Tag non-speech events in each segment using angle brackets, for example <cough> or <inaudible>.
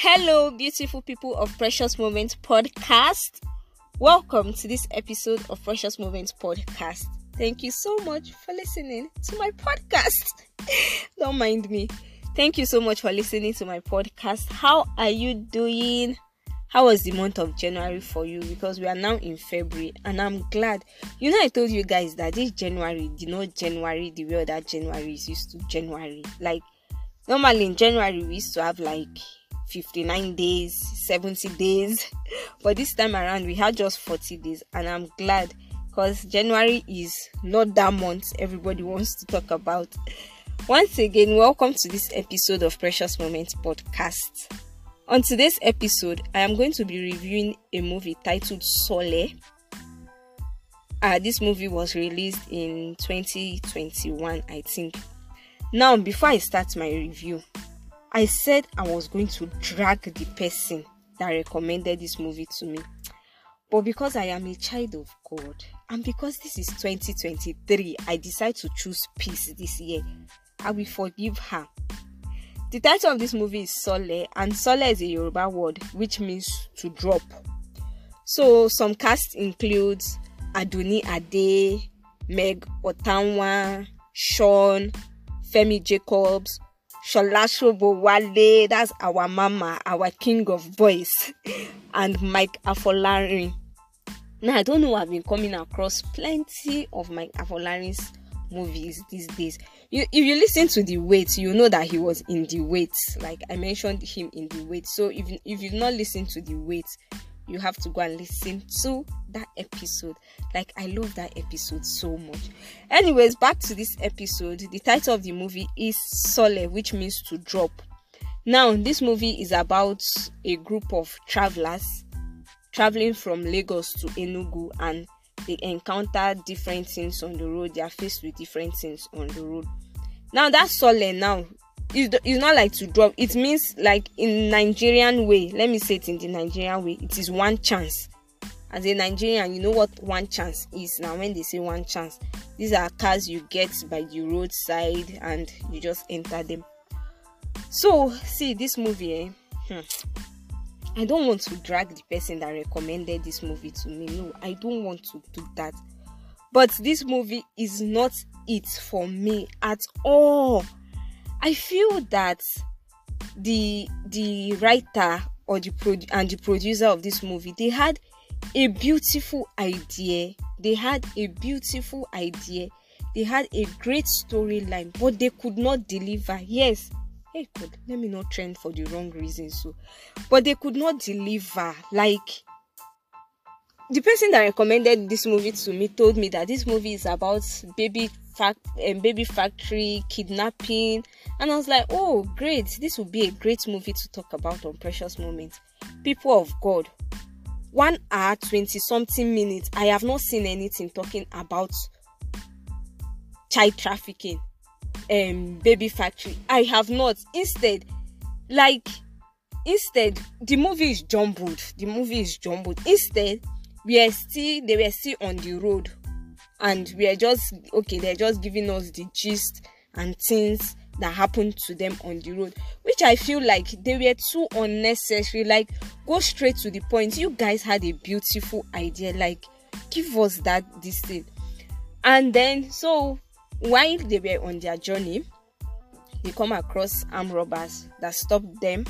Hello, beautiful people of Precious Moments podcast. Welcome to this episode of Precious Moments podcast. Thank you so much for listening to my podcast. <laughs> Don't mind me. Thank you so much for listening to my podcast. How are you doing? How was the month of January for you? Because we are now in February and I'm glad. You know, I told you guys that this January, you know, January, the way that January is used to January. Like, normally in January, we used to have like 59 days, 70 days, but this time around we had just 40 days, and I'm glad because January is not that month everybody wants to talk about. Once again, welcome to this episode of Precious Moments podcast. On today's episode, I am going to be reviewing a movie titled Sole. Uh, this movie was released in 2021, I think. Now, before I start my review, I said I was going to drag the person that recommended this movie to me. But because I am a child of God and because this is 2023, I decide to choose peace this year. I will forgive her. The title of this movie is Sole, and Sole is a Yoruba word which means to drop. So some cast includes Adunni Ade, Meg Otanwa, Sean, Femi Jacobs, Sola Sobowale, that's our mama, our king of voice, and Mike Afolarin. Now, I don't know, I've been coming across plenty of Mike Afolarin's movies these days. You, if you listen to the weight, you know that he was in the weight. Like I mentioned him in the weight. So if if you've not listened to the weight, you have to go and listen to that episode. Like, I love that episode so much. Anyways, back to this episode. The title of the movie is Sole, which means to drop. Now, this movie is about a group of travelers traveling from Lagos to Enugu and they encounter different things on the road. They are faced with different things on the road. Now, that Sole now it's not like to drop it means like in nigerian way let me say it in the nigerian way it is one chance. As a nigerian you know what one chance is? Now when they say one chance these are cars you get by the roadside and you just enter them. So see this movie eh? hmm. i don't want to drag the person that recommended this movie to me. No i don't want to do that. But this movie is not it for me at all I feel that the the writer or the pro- and the producer of this movie they had a beautiful idea. They had a beautiful idea. They had a great storyline, but they could not deliver. Yes, hey God, let me not trend for the wrong reasons. So, but they could not deliver. Like the person that recommended this movie to me told me that this movie is about baby fact um, baby factory kidnapping. And i was like oh great. This would be a great movie to talk about on precious moments. People of god one hour 20 something minutes i have not seen anything talking about child trafficking um baby factory. I have not. Instead like instead the movie is jumbled. The movie is jumbled. Instead we are still they were still on the road. And we are just okay they're just giving us the gist and things that happened to them on the road which i feel like they were too unnecessary. Like go straight to the point. You guys had a beautiful idea. Like give us that this thing. And then so while they were on their journey they come across armed robbers that stopped them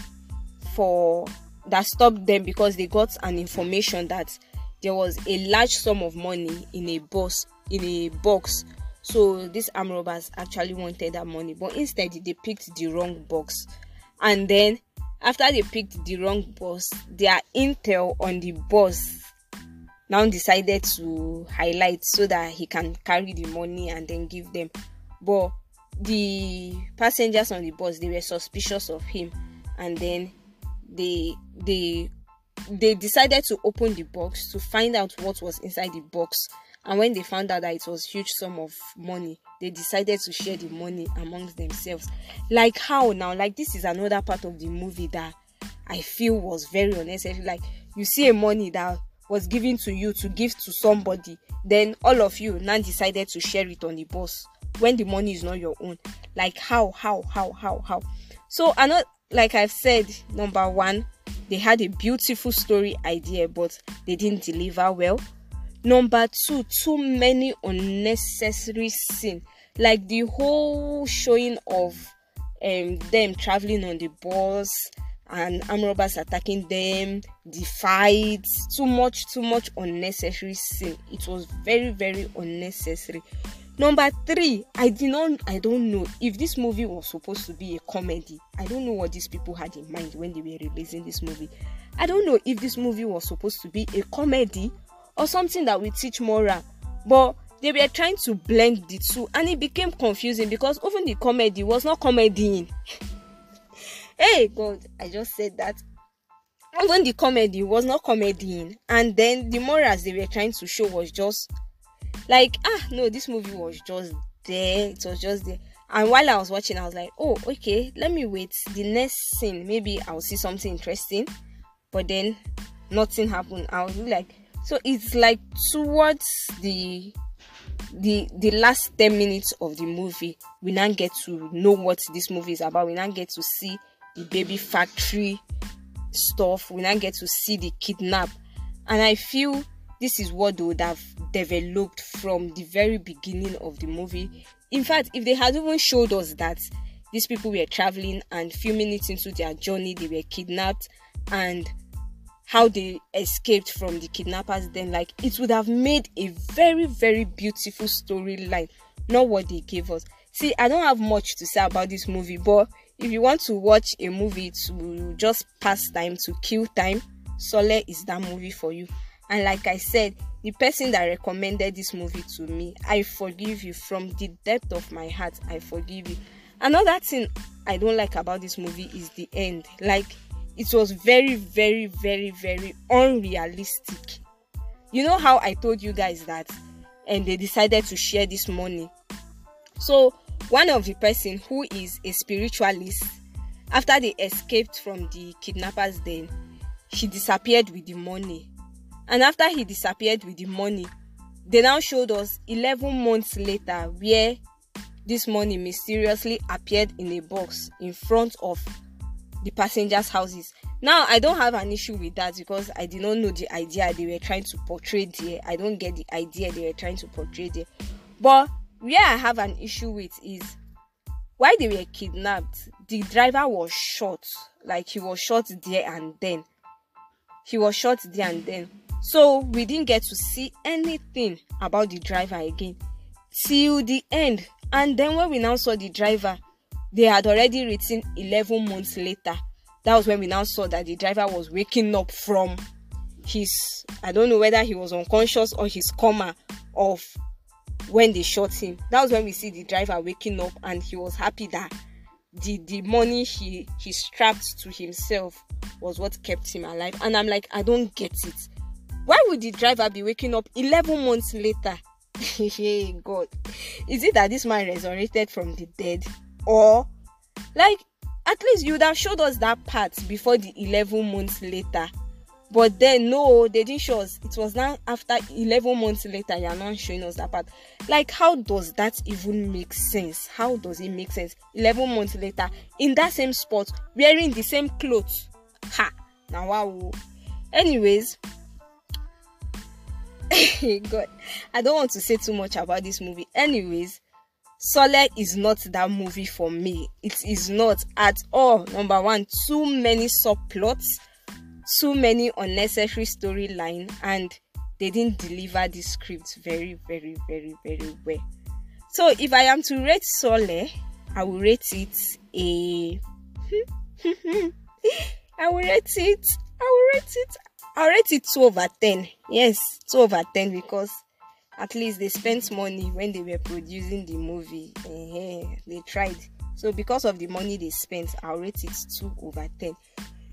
for that stopped them because they got an information that there was a large sum of money in a box in a box. So these arm robbers actually wanted that money but instead they picked the wrong box. And then after they picked the wrong boss their intel on the boss now decided to highlight so that he can carry the money and then give them. But the passengers on the bus they were suspicious of him. And then they they they decided to open the box to find out what was inside the box. And when they found out that it was huge sum of money they decided to share the money amongst themselves. Like how now? Like this is another part of the movie that i feel was very unnecessary. Like you see a money that was given to you to give to somebody then all of you now decided to share it on the bus when the money is not your own. Like how how how how how? So another like I've said, number one, they had a beautiful story idea, but they didn't deliver well. Number two, too many unnecessary scenes. Like the whole showing of um, them traveling on the bus and arm robbers attacking them, the fights, too much, too much unnecessary scene. It was very, very unnecessary. Number three, I did not I don't know if this movie was supposed to be a comedy. I don't know what these people had in mind when they were releasing this movie. I don't know if this movie was supposed to be a comedy or something that will teach moral. But they were trying to blend the two and it became confusing because even the comedy was not comedying. <laughs> hey God, I just said that. Even the comedy was not comedying, and then the morals they were trying to show was just like ah no this movie was just there. It was just there. And while i was watching i was like oh okay let me wait. The next scene maybe i'll see something interesting. But then nothing happened. I was like so it's like towards the the the last 10 minutes of the movie we now get to know what this movie is about. We now get to see baby factory stuff we now get to see the kidnap and i feel this is what they would have developed from the very beginning of the movie. In fact, if they had even showed us that these people were traveling and few minutes into their journey they were kidnapped and how they escaped from the kidnappers then like it would have made a very very beautiful storyline not what they gave us see i don't have much to say about this movie but if you want to watch a movie to just pass time to kill time sole is that movie for you and like I said, the person that recommended this movie to me, I forgive you from the depth of my heart. I forgive you. Another thing I don't like about this movie is the end. Like, it was very, very, very, very unrealistic. You know how I told you guys that, and they decided to share this money. So, one of the person who is a spiritualist, after they escaped from the kidnappers, then she disappeared with the money and after he disappeared with the money, they now showed us 11 months later where this money mysteriously appeared in a box in front of the passengers' houses. Now, I don't have an issue with that because I did not know the idea they were trying to portray there. I don't get the idea they were trying to portray there. But where I have an issue with is why they were kidnapped, the driver was shot. Like he was shot there and then. He was shot there and then. So we didn't get to see anything about the driver again till the end. And then when we now saw the driver, they had already written 11 months later. That was when we now saw that the driver was waking up from his, I don't know whether he was unconscious or his coma of when they shot him. That was when we see the driver waking up and he was happy that the the money he he strapped to himself was what kept him alive and i'm like i don't get it why would the driver be waking up 11 months later? <laughs> hey, God. Is it that this man resurrected from the dead? Or, like, at least you would have showed us that part before the 11 months later. But then, no, they didn't show us. It was now after 11 months later, you're not showing us that part. Like, how does that even make sense? How does it make sense? 11 months later, in that same spot, wearing the same clothes. Ha! Now, wow. Anyways, <laughs> God, I don't want to say too much about this movie. Anyways, Sole is not that movie for me. It is not at all. Number one, too many subplots, too many unnecessary storyline, and they didn't deliver the script very, very, very, very well. So if I am to rate Sole, I will rate it a. <laughs> I will rate it. I will rate it I'll rate it 2 over 10. Yes, 2 over 10 because at least they spent money when they were producing the movie. Uh-huh. They tried. So because of the money they spent, I'll rate it 2 over 10.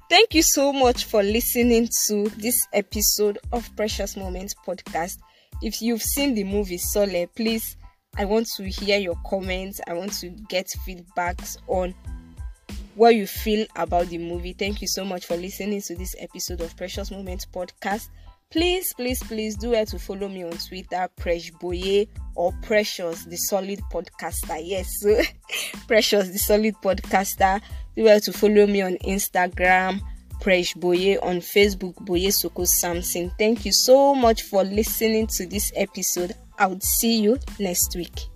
Thank you so much for listening to this episode of Precious Moments podcast. If you've seen the movie Sole, please, I want to hear your comments. I want to get feedbacks on what you feel about the movie. Thank you so much for listening to this episode of Precious Moments podcast. Please, please, please do well to follow me on Twitter, Presh or Precious, the solid podcaster. Yes, <laughs> Precious, the solid podcaster. Do well to follow me on Instagram, Presh Boye, on Facebook, Boye Soko Samson. Thank you so much for listening to this episode. I would see you next week.